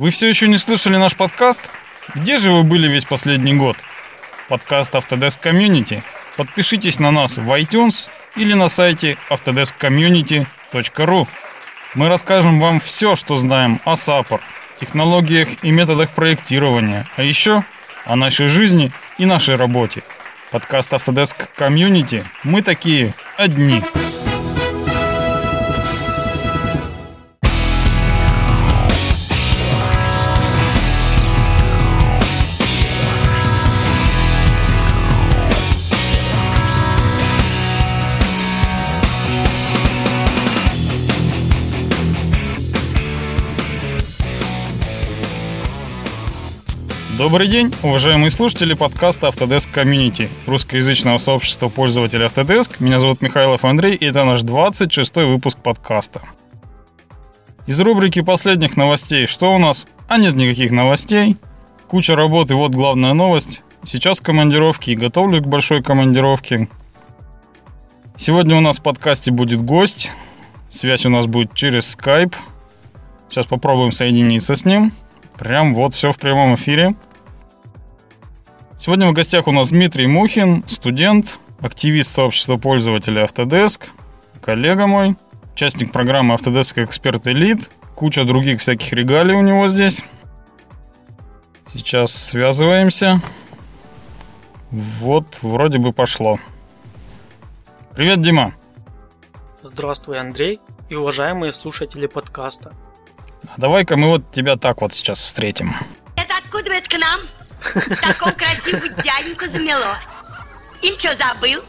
Вы все еще не слышали наш подкаст? Где же вы были весь последний год? Подкаст Autodesk Community. Подпишитесь на нас в iTunes или на сайте autodeskcommunity.ru. Мы расскажем вам все, что знаем о SAPOR, технологиях и методах проектирования, а еще о нашей жизни и нашей работе. Подкаст Autodesk Community. Мы такие одни. Добрый день, уважаемые слушатели подкаста Autodesk Community, русскоязычного сообщества пользователей Autodesk. Меня зовут Михайлов Андрей, и это наш 26-й выпуск подкаста. Из рубрики последних новостей что у нас? А нет никаких новостей. Куча работы, вот главная новость. Сейчас командировки и готовлюсь к большой командировке. Сегодня у нас в подкасте будет гость. Связь у нас будет через Skype. Сейчас попробуем соединиться с ним. Прям вот все в прямом эфире. Сегодня в гостях у нас Дмитрий Мухин, студент, активист сообщества пользователей Autodesk, коллега мой, участник программы Autodesk Эксперт Элит, куча других всяких регалий у него здесь. Сейчас связываемся. Вот, вроде бы пошло. Привет, Дима. Здравствуй, Андрей и уважаемые слушатели подкаста. Давай-ка мы вот тебя так вот сейчас встретим. Это откуда это к нам? Такого красивого дяденьку замело. Им что, забыл?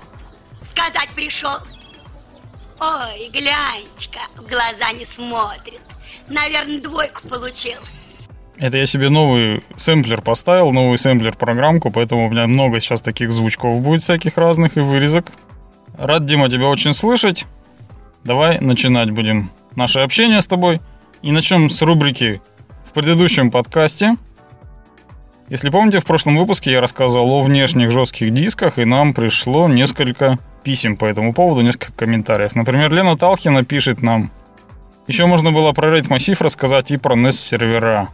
Сказать пришел. Ой, гляньте-ка, в глаза не смотрит. Наверное, двойку получил. Это я себе новый сэмплер поставил, новый сэмплер программку, поэтому у меня много сейчас таких звучков будет всяких разных и вырезок. Рад, Дима, тебя очень слышать. Давай начинать будем наше общение с тобой. И начнем с рубрики в предыдущем подкасте – если помните, в прошлом выпуске я рассказывал о внешних жестких дисках, и нам пришло несколько писем по этому поводу, несколько комментариев. Например, Лена Талхина пишет нам, еще можно было про RAID массив рассказать и про NES сервера.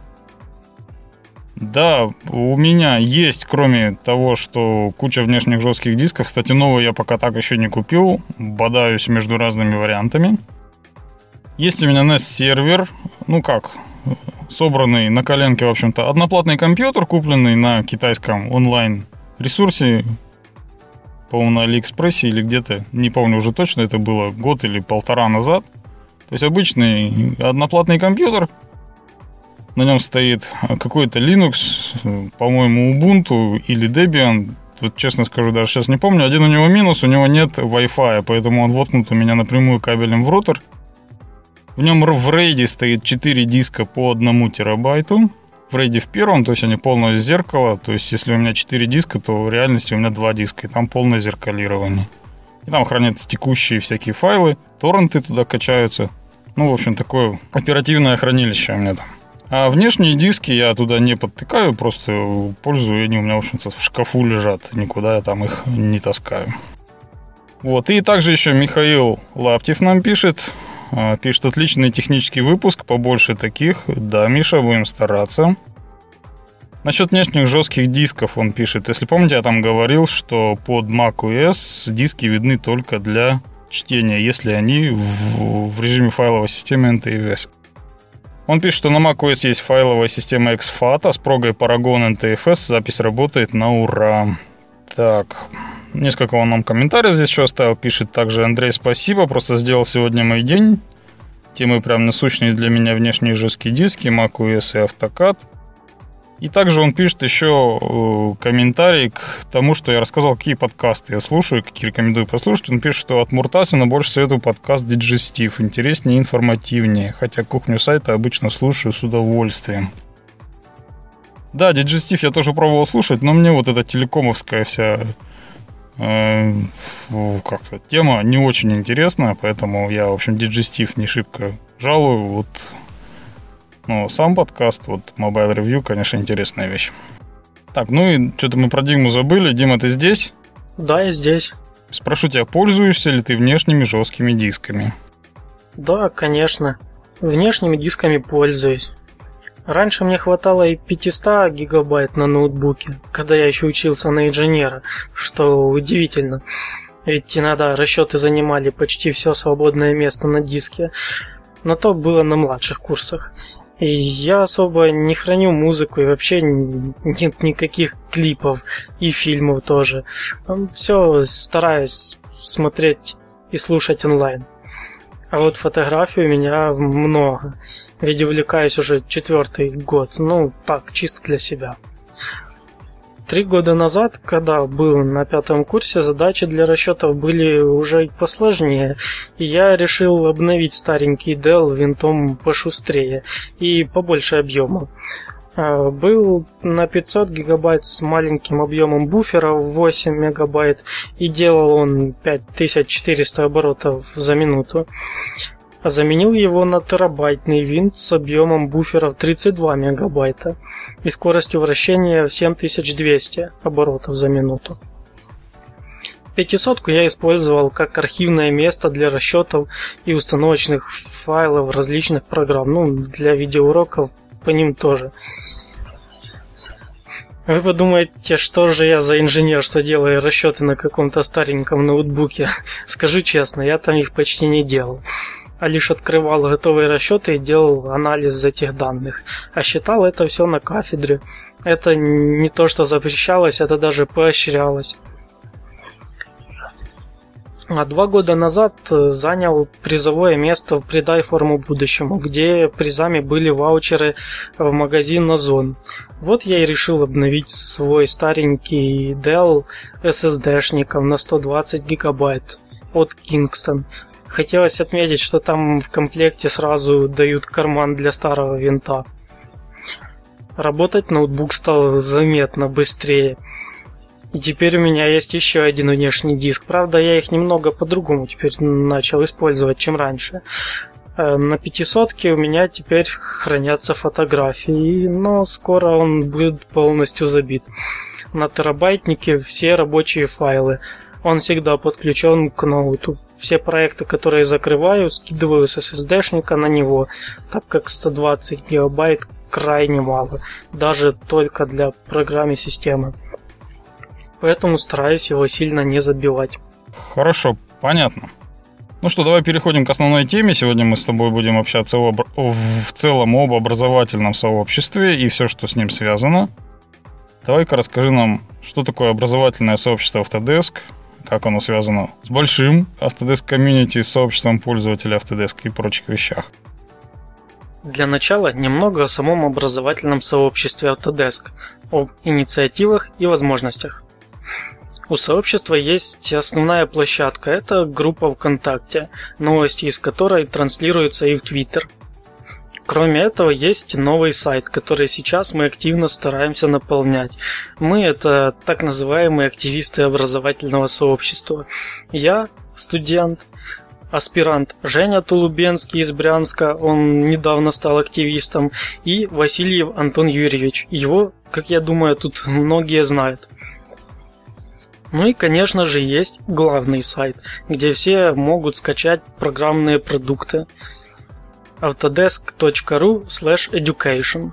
Да, у меня есть, кроме того, что куча внешних жестких дисков. Кстати, новый я пока так еще не купил. Бодаюсь между разными вариантами. Есть у меня NES сервер. Ну как, собранный на коленке, в общем-то, одноплатный компьютер, купленный на китайском онлайн-ресурсе, по-моему, на Алиэкспрессе или где-то, не помню уже точно, это было год или полтора назад. То есть обычный одноплатный компьютер, на нем стоит какой-то Linux, по-моему, Ubuntu или Debian, вот честно скажу, даже сейчас не помню. Один у него минус, у него нет Wi-Fi, поэтому он воткнут у меня напрямую кабелем в рутер – в нем в рейде стоит 4 диска по 1 терабайту. В рейде в первом, то есть они полное зеркало. То есть если у меня 4 диска, то в реальности у меня 2 диска. И там полное зеркалирование. И там хранятся текущие всякие файлы. Торренты туда качаются. Ну, в общем, такое оперативное хранилище у меня там. А внешние диски я туда не подтыкаю, просто пользую. Они у меня, в общем-то, в шкафу лежат. Никуда я там их не таскаю. Вот. И также еще Михаил Лаптев нам пишет. А, пишет, отличный технический выпуск, побольше таких. Да, Миша, будем стараться. Насчет внешних жестких дисков он пишет. Если помните, я там говорил, что под macOS диски видны только для чтения, если они в, в режиме файловой системы NTFS. Он пишет, что на macOS есть файловая система XFAT, а с прогой Paragon NTFS запись работает на ура. Так, Несколько он нам комментариев здесь еще оставил. Пишет также Андрей, спасибо, просто сделал сегодня мой день. Темы прям насущные для меня внешние жесткие диски, macOS и AutoCAD. И также он пишет еще э, комментарий к тому, что я рассказал, какие подкасты я слушаю, какие рекомендую послушать. Он пишет, что от Муртасина больше советую подкаст Диджестив. Интереснее и информативнее. Хотя кухню сайта обычно слушаю с удовольствием. Да, Диджестив я тоже пробовал слушать, но мне вот эта телекомовская вся как-то тема не очень интересная, поэтому я, в общем, диджестив не шибко жалую. Вот, ну, сам подкаст, вот, Mobile Review, конечно, интересная вещь. Так, ну и что-то мы про Диму забыли. Дима, ты здесь? Да, я здесь. Спрошу тебя, пользуешься ли ты внешними жесткими дисками? Да, конечно. Внешними дисками пользуюсь. Раньше мне хватало и 500 гигабайт на ноутбуке, когда я еще учился на инженера, что удивительно. Ведь иногда расчеты занимали почти все свободное место на диске, но то было на младших курсах. И я особо не храню музыку и вообще нет никаких клипов и фильмов тоже. Все стараюсь смотреть и слушать онлайн. А вот фотографий у меня много. Ведь увлекаюсь уже четвертый год. Ну, так, чисто для себя. Три года назад, когда был на пятом курсе, задачи для расчетов были уже посложнее, и я решил обновить старенький Dell винтом пошустрее и побольше объема. А, был на 500 гигабайт с маленьким объемом буфера в 8 мегабайт и делал он 5400 оборотов за минуту. Заменил его на терабайтный винт с объемом буфера в 32 мегабайта и скоростью вращения в 7200 оборотов за минуту. 500 я использовал как архивное место для расчетов и установочных файлов различных программ, ну, для видеоуроков по ним тоже. Вы подумаете, что же я за инженер, что делаю расчеты на каком-то стареньком ноутбуке? Скажу честно, я там их почти не делал а лишь открывал готовые расчеты и делал анализ этих данных. А считал это все на кафедре. Это не то, что запрещалось, это даже поощрялось. А два года назад э, занял призовое место в «Придай форму будущему», где призами были ваучеры в магазин «Озон». Вот я и решил обновить свой старенький Dell SSD-шником на 120 гигабайт от Kingston. Хотелось отметить, что там в комплекте сразу дают карман для старого винта. Работать ноутбук стал заметно быстрее – и теперь у меня есть еще один внешний диск. Правда, я их немного по-другому теперь начал использовать, чем раньше. Э, на 500 у меня теперь хранятся фотографии, но скоро он будет полностью забит. На терабайтнике все рабочие файлы. Он всегда подключен к ноуту. Все проекты, которые закрываю, скидываю с SSD-шника на него, так как 120 гигабайт крайне мало, даже только для программы системы поэтому стараюсь его сильно не забивать. Хорошо, понятно. Ну что, давай переходим к основной теме. Сегодня мы с тобой будем общаться об, в целом об образовательном сообществе и все, что с ним связано. Давай-ка расскажи нам, что такое образовательное сообщество Autodesk, как оно связано с большим Autodesk комьюнити, сообществом пользователей Autodesk и прочих вещах. Для начала немного о самом образовательном сообществе Autodesk, об инициативах и возможностях. У сообщества есть основная площадка, это группа ВКонтакте, новости из которой транслируются и в Твиттер. Кроме этого, есть новый сайт, который сейчас мы активно стараемся наполнять. Мы это так называемые активисты образовательного сообщества. Я студент, аспирант Женя Тулубенский из Брянска, он недавно стал активистом, и Васильев Антон Юрьевич. Его, как я думаю, тут многие знают. Ну и, конечно же, есть главный сайт, где все могут скачать программные продукты autodesk.ru education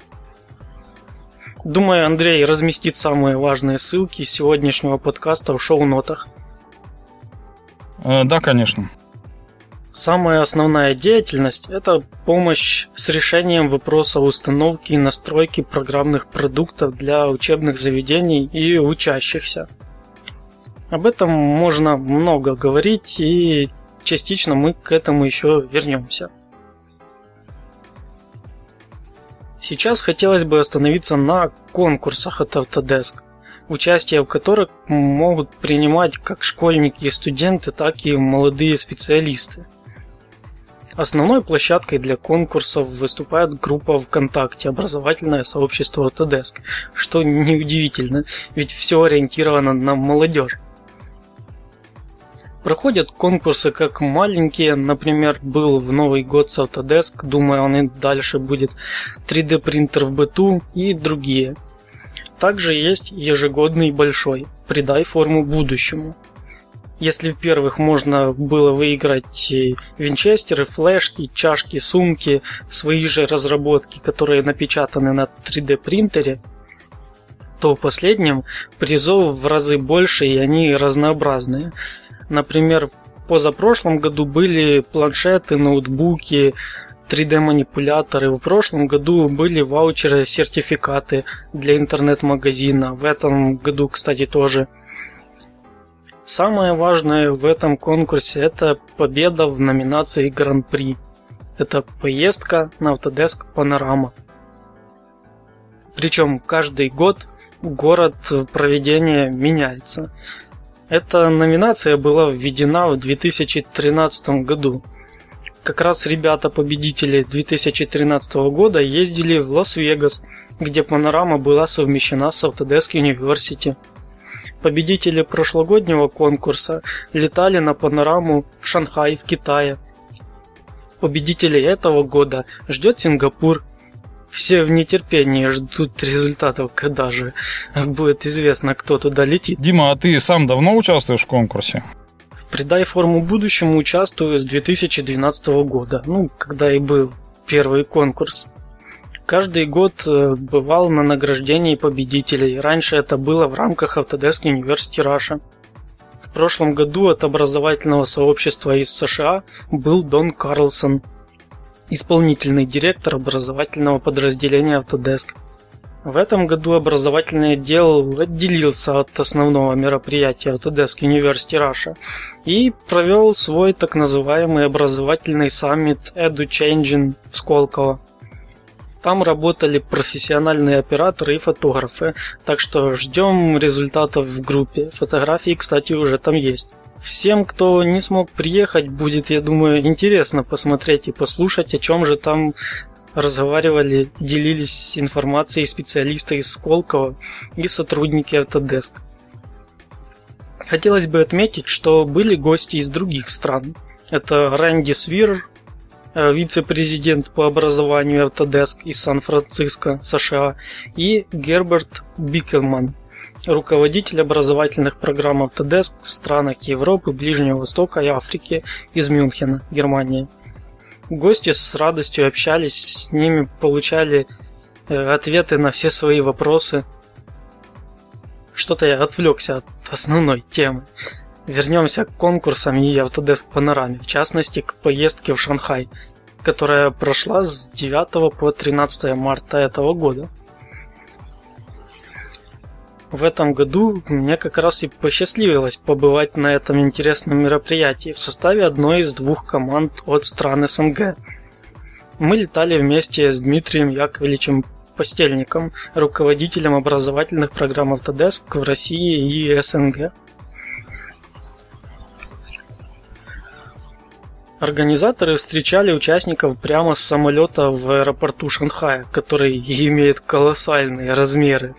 Думаю, Андрей разместит самые важные ссылки сегодняшнего подкаста в шоу-нотах. Э, да, конечно. Самая основная деятельность – это помощь с решением вопроса установки и настройки программных продуктов для учебных заведений и учащихся – об этом можно много говорить, и частично мы к этому еще вернемся. Сейчас хотелось бы остановиться на конкурсах от Autodesk, участие в которых могут принимать как школьники и студенты, так и молодые специалисты. Основной площадкой для конкурсов выступает группа ВКонтакте «Образовательное сообщество Autodesk», что неудивительно, ведь все ориентировано на молодежь. Проходят конкурсы как маленькие, например, был в Новый год с Autodesk, думаю, он и дальше будет 3D принтер в быту и другие. Также есть ежегодный большой «Придай форму будущему». Если в первых можно было выиграть винчестеры, флешки, чашки, сумки, свои же разработки, которые напечатаны на 3D принтере, то в последнем призов в разы больше и они разнообразные. Например, в позапрошлом году были планшеты, ноутбуки, 3D-манипуляторы. В прошлом году были ваучеры, сертификаты для интернет-магазина. В этом году, кстати, тоже. Самое важное в этом конкурсе – это победа в номинации Гран-при. Это поездка на Autodesk Panorama. Причем каждый год город проведения меняется. Эта номинация была введена в 2013 году – как раз ребята-победители 2013 года ездили в Лас-Вегас, где панорама была совмещена с Autodesk University. Победители прошлогоднего конкурса летали на панораму в Шанхай в Китае. Победителей этого года ждет Сингапур. Все в нетерпении ждут результатов, когда же будет известно, кто туда летит. Дима, а ты сам давно участвуешь в конкурсе? Придай форму будущему участвую с 2012 года, ну, когда и был первый конкурс. Каждый год э, бывал на награждении победителей. Раньше это было в рамках Autodesk University Russia. В прошлом году от образовательного сообщества из США был Дон Карлсон, исполнительный директор образовательного подразделения Autodesk. В этом году образовательный отдел отделился от основного мероприятия Autodesk University Russia и провел свой так называемый образовательный саммит EduChanging в Сколково. Там работали профессиональные операторы и фотографы, так что ждем результатов в группе. Фотографии, кстати, уже там есть. Всем, кто не смог приехать, будет, я думаю, интересно посмотреть и послушать, о чем же там разговаривали, делились информацией специалисты из Сколково и сотрудники Autodesk. Хотелось бы отметить, что были гости из других стран. Это Рэнди Свир, э, вице-президент по образованию Autodesk из Сан-Франциско, США, и Герберт Бикелман, руководитель образовательных программ Autodesk в странах Европы, Ближнего Востока и Африки из Мюнхена, Германия. Гости с радостью общались, с ними получали э, ответы на все свои вопросы. Что-то я отвлекся от основной темы. Вернемся к конкурсам и Autodesk Панораме, в частности к поездке в Шанхай, которая прошла с 9 по 13 марта этого года. В этом году мне как раз и посчастливилось побывать на этом интересном мероприятии в составе одной из двух команд от стран СНГ. Мы летали вместе с Дмитрием Яковлевичем Постельником, руководителем образовательных программ Autodesk в России и СНГ. Организаторы встречали участников прямо с самолета в аэропорту Шанхая, который имеет колоссальные размеры.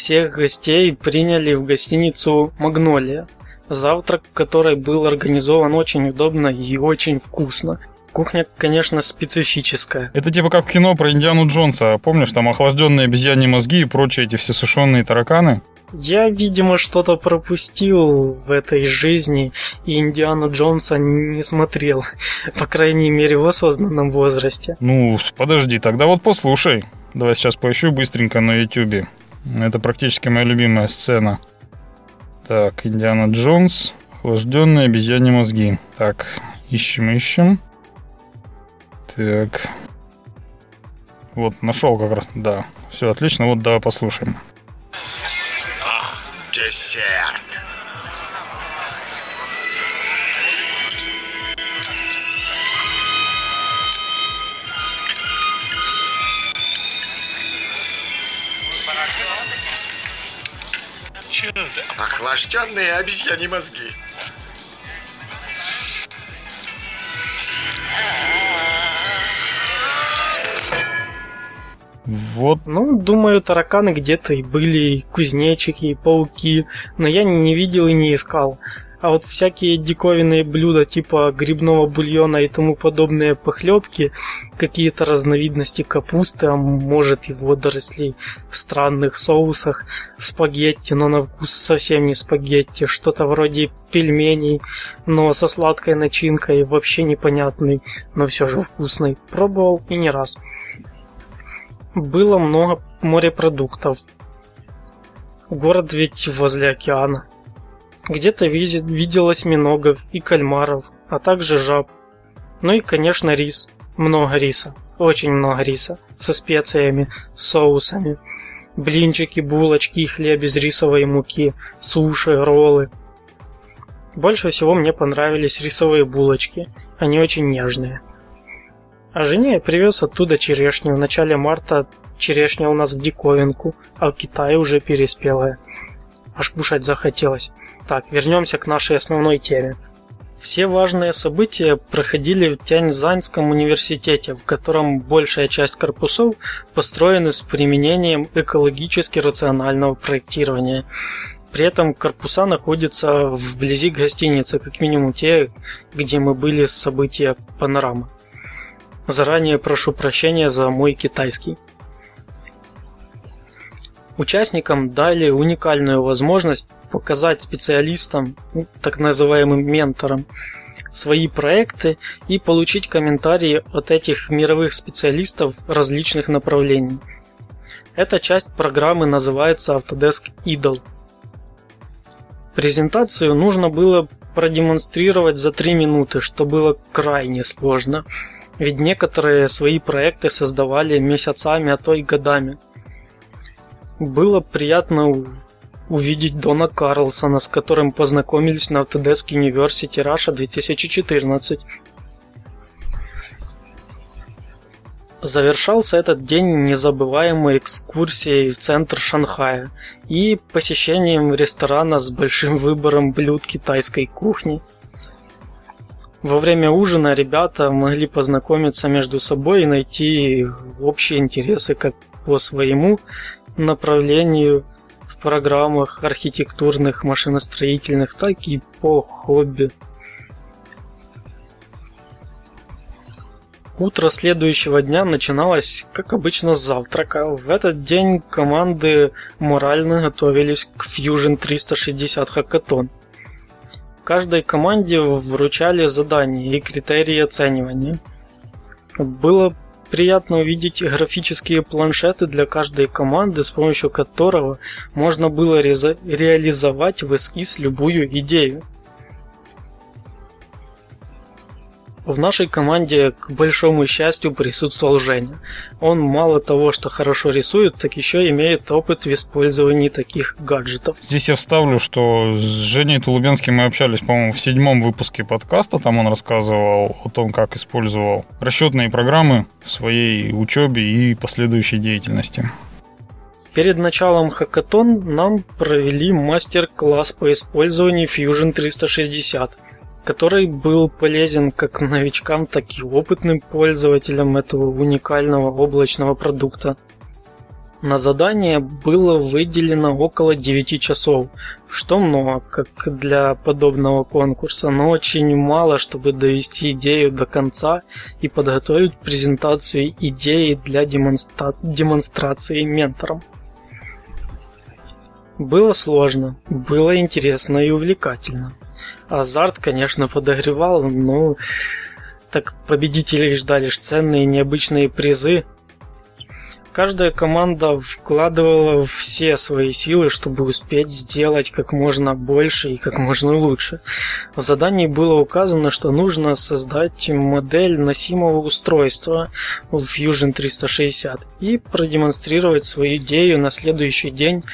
Всех гостей приняли в гостиницу «Магнолия», завтрак которой был организован очень удобно и очень вкусно. Кухня, конечно, специфическая. Это типа как в кино про Индиану Джонса. Помнишь, там охлажденные обезьяньи мозги и прочие эти все сушеные тараканы? Я, видимо, что-то пропустил в этой жизни, и Индиану Джонса не смотрел. По крайней мере, в осознанном возрасте. Ну, подожди, тогда вот послушай. Давай сейчас поищу быстренько на ютюбе. Это практически моя любимая сцена. Так, Индиана Джонс, охлажденные обезьяньи мозги. Так, ищем, ищем. Так. Вот, нашел как раз, да. Все, отлично, вот давай послушаем. Десерт. Охлажденные обезьяни мозги. Вот. Ну, думаю, тараканы где-то и были, и кузнечики, и пауки, но я не видел и не искал. А вот всякие диковинные блюда типа грибного бульона и тому подобные похлебки, какие-то разновидности капусты, а может и водорослей в странных соусах, спагетти, но на вкус совсем не спагетти, что-то вроде пельменей, но со сладкой начинкой, вообще непонятный, но все же вкусный. Пробовал и не раз. Было много морепродуктов. Город ведь возле океана. Где-то видел осьминогов и кальмаров, а также жаб. Ну и, конечно, рис. Много риса. Очень много риса. Со специями, соусами. Блинчики, булочки и хлеб из рисовой муки, суши, роллы. Больше всего мне понравились рисовые булочки. Они очень нежные. А жене я привез оттуда черешню. В начале марта черешня у нас в диковинку, а в Китае уже переспелая. Аж кушать захотелось. Так, вернемся к нашей основной теме. Все важные события проходили в Тяньзаньском университете, в котором большая часть корпусов построены с применением экологически рационального проектирования. При этом корпуса находятся вблизи гостиницы, как минимум те, где мы были с события Панорама. Заранее прошу прощения за мой китайский. Участникам дали уникальную возможность показать специалистам, ну, так называемым менторам, свои проекты и получить комментарии от этих мировых специалистов различных направлений. Эта часть программы называется Autodesk Idol. Презентацию нужно было продемонстрировать за 3 минуты, что было крайне сложно, ведь некоторые свои проекты создавали месяцами, а то и годами – было приятно увидеть Дона Карлсона, с которым познакомились на Autodesk University Russia 2014. Завершался этот день незабываемой экскурсией в центр Шанхая и посещением ресторана с большим выбором блюд китайской кухни. Во время ужина ребята могли познакомиться между собой и найти общие интересы как по своему направлению в программах архитектурных, машиностроительных, так и по хобби. Утро следующего дня начиналось, как обычно, с завтрака. В этот день команды морально готовились к Fusion 360 Hackathon. Каждой команде вручали задания и критерии оценивания. Было приятно увидеть графические планшеты для каждой команды, с помощью которого можно было реализовать в эскиз любую идею. В нашей команде, к большому счастью, присутствовал Женя. Он мало того, что хорошо рисует, так еще имеет опыт в использовании таких гаджетов. Здесь я вставлю, что с Женей Тулубенским мы общались, по-моему, в седьмом выпуске подкаста. Там он рассказывал о том, как использовал расчетные программы в своей учебе и последующей деятельности. Перед началом хакатон нам провели мастер-класс по использованию Fusion 360 – который был полезен как новичкам, так и опытным пользователям этого уникального облачного продукта. На задание было выделено около 9 часов, что много, как для подобного конкурса, но очень мало, чтобы довести идею до конца и подготовить презентацию идеи для демонстра... демонстрации менторам. Было сложно, было интересно и увлекательно. Азарт, конечно, подогревал, но так победители ждали ценные необычные призы. Каждая команда вкладывала все свои силы, чтобы успеть сделать как можно больше и как можно лучше. В задании было указано, что нужно создать модель носимого устройства в Fusion 360 и продемонстрировать свою идею на следующий день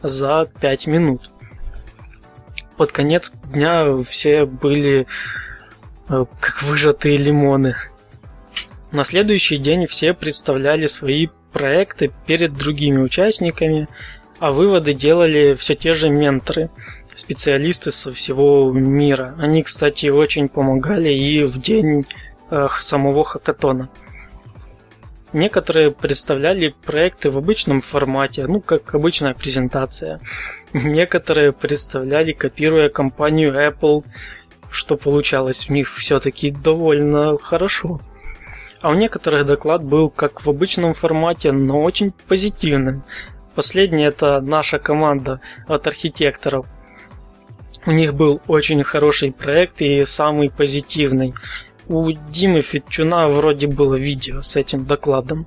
за 5 минут под конец дня все были э, как выжатые лимоны. На следующий день все представляли свои проекты перед другими участниками, а выводы делали все те же менторы, специалисты со всего мира. Они, кстати, очень помогали и в день самого хакатона. Некоторые представляли проекты в обычном формате, ну, как обычная презентация. Некоторые представляли, копируя компанию Apple, что получалось у них все-таки довольно хорошо. А у некоторых доклад был как в обычном формате, но очень позитивным. Последний это наша команда от архитекторов. У них был очень хороший проект и самый позитивный. У Димы Фитчуна вроде было видео с этим докладом.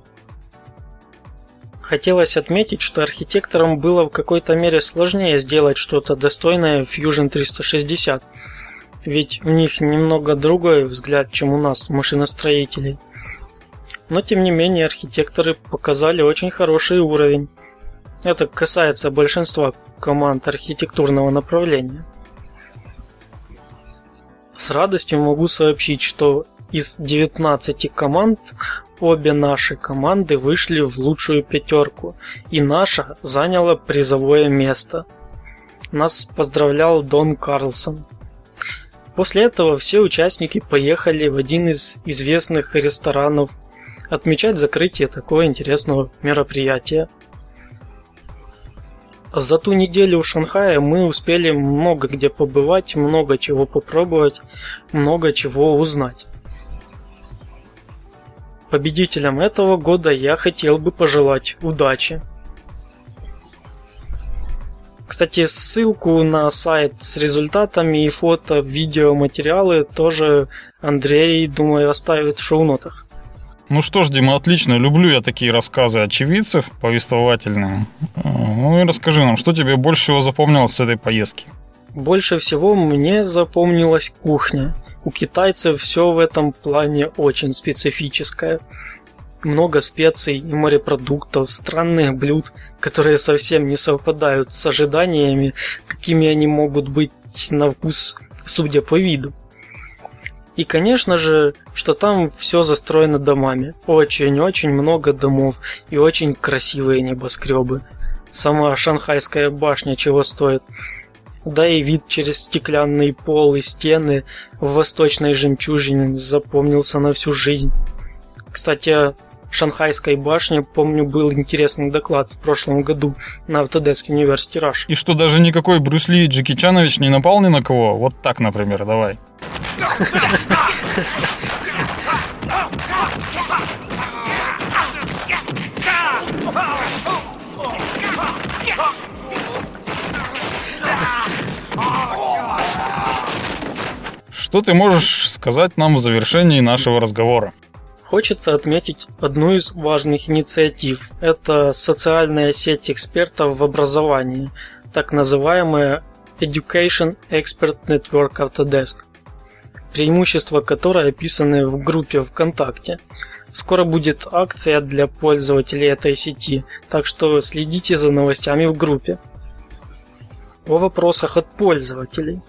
Хотелось отметить, что архитекторам было в какой-то мере сложнее сделать что-то достойное Fusion 360. Ведь у них немного другой взгляд, чем у нас, машиностроителей. Но тем не менее архитекторы показали очень хороший уровень. Это касается большинства команд архитектурного направления. С радостью могу сообщить, что из 19 команд обе наши команды вышли в лучшую пятерку, и наша заняла призовое место. Нас поздравлял Дон Карлсон. После этого все участники поехали в один из известных ресторанов отмечать закрытие такого интересного мероприятия – за ту неделю в Шанхае мы успели много где побывать, много чего попробовать, много чего узнать. Победителям этого года я хотел бы пожелать удачи. Кстати, ссылку на сайт с результатами и фото, видео, материалы тоже Андрей, думаю, оставит в шоу-нотах. Ну что ж, Дима, отлично. Люблю я такие рассказы очевидцев, повествовательные. Ну и расскажи нам, что тебе больше всего запомнилось с этой поездки? Больше всего мне запомнилась кухня. У китайцев все в этом плане очень специфическое. Много специй и морепродуктов, странных блюд, которые совсем не совпадают с ожиданиями, какими они могут быть на вкус, судя по виду. И, конечно же, что там все застроено домами. Очень-очень много домов и очень красивые небоскребы. Сама шанхайская башня чего стоит. Да и вид через стеклянный пол и стены в восточной жемчужине запомнился на всю жизнь. Кстати, о Шанхайской башне, помню, был интересный доклад в прошлом году на Autodesk University Rush. И что даже никакой Брюс Ли Джеки Чанович не напал ни на кого? Вот так, например, давай. Что ты можешь сказать нам в завершении нашего разговора? Хочется отметить одну из важных инициатив. Это социальная сеть экспертов в образовании, так называемая Education Expert Network Autodesk преимущества которой описаны в группе ВКонтакте. Скоро будет акция для пользователей этой сети, так что следите за новостями в группе. О вопросах от пользователей.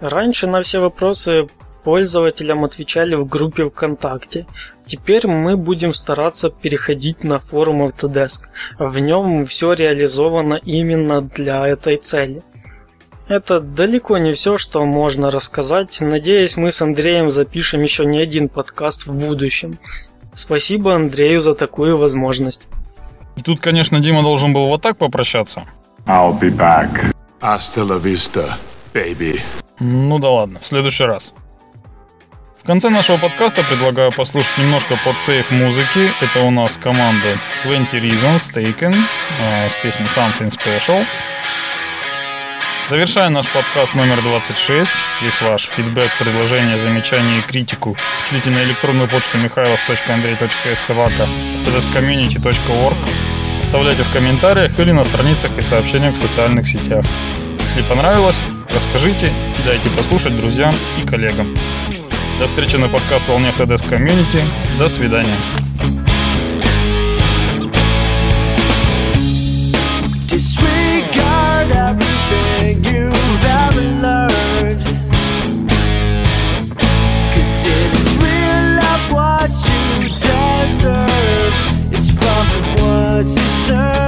Раньше на все вопросы пользователям отвечали в группе ВКонтакте. Теперь мы будем стараться переходить на форум Autodesk. В нем все реализовано именно для этой цели. Это далеко не все, что можно рассказать. Надеюсь, мы с Андреем запишем еще не один подкаст в будущем. Спасибо Андрею за такую возможность. И тут, конечно, Дима должен был вот так попрощаться. I'll be back. Hasta la vista, baby. Ну да ладно, в следующий раз. В конце нашего подкаста предлагаю послушать немножко под сейф музыки. Это у нас команда 20 Reasons Taken э, с песней Something Special. Завершая наш подкаст номер 26. Есть ваш фидбэк, предложения, замечания и критику. Шлите на электронную почту михайлов.андрей.собака autodeskcommunity.org Оставляйте в комментариях или на страницах и сообщениях в социальных сетях. Если понравилось, расскажите и дайте послушать друзьям и коллегам. До встречи на подкаст «Волне Autodesk Community». До свидания. up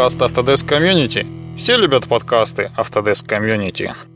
Подкаст Autodesk Community. Все любят подкасты Autodesk Community.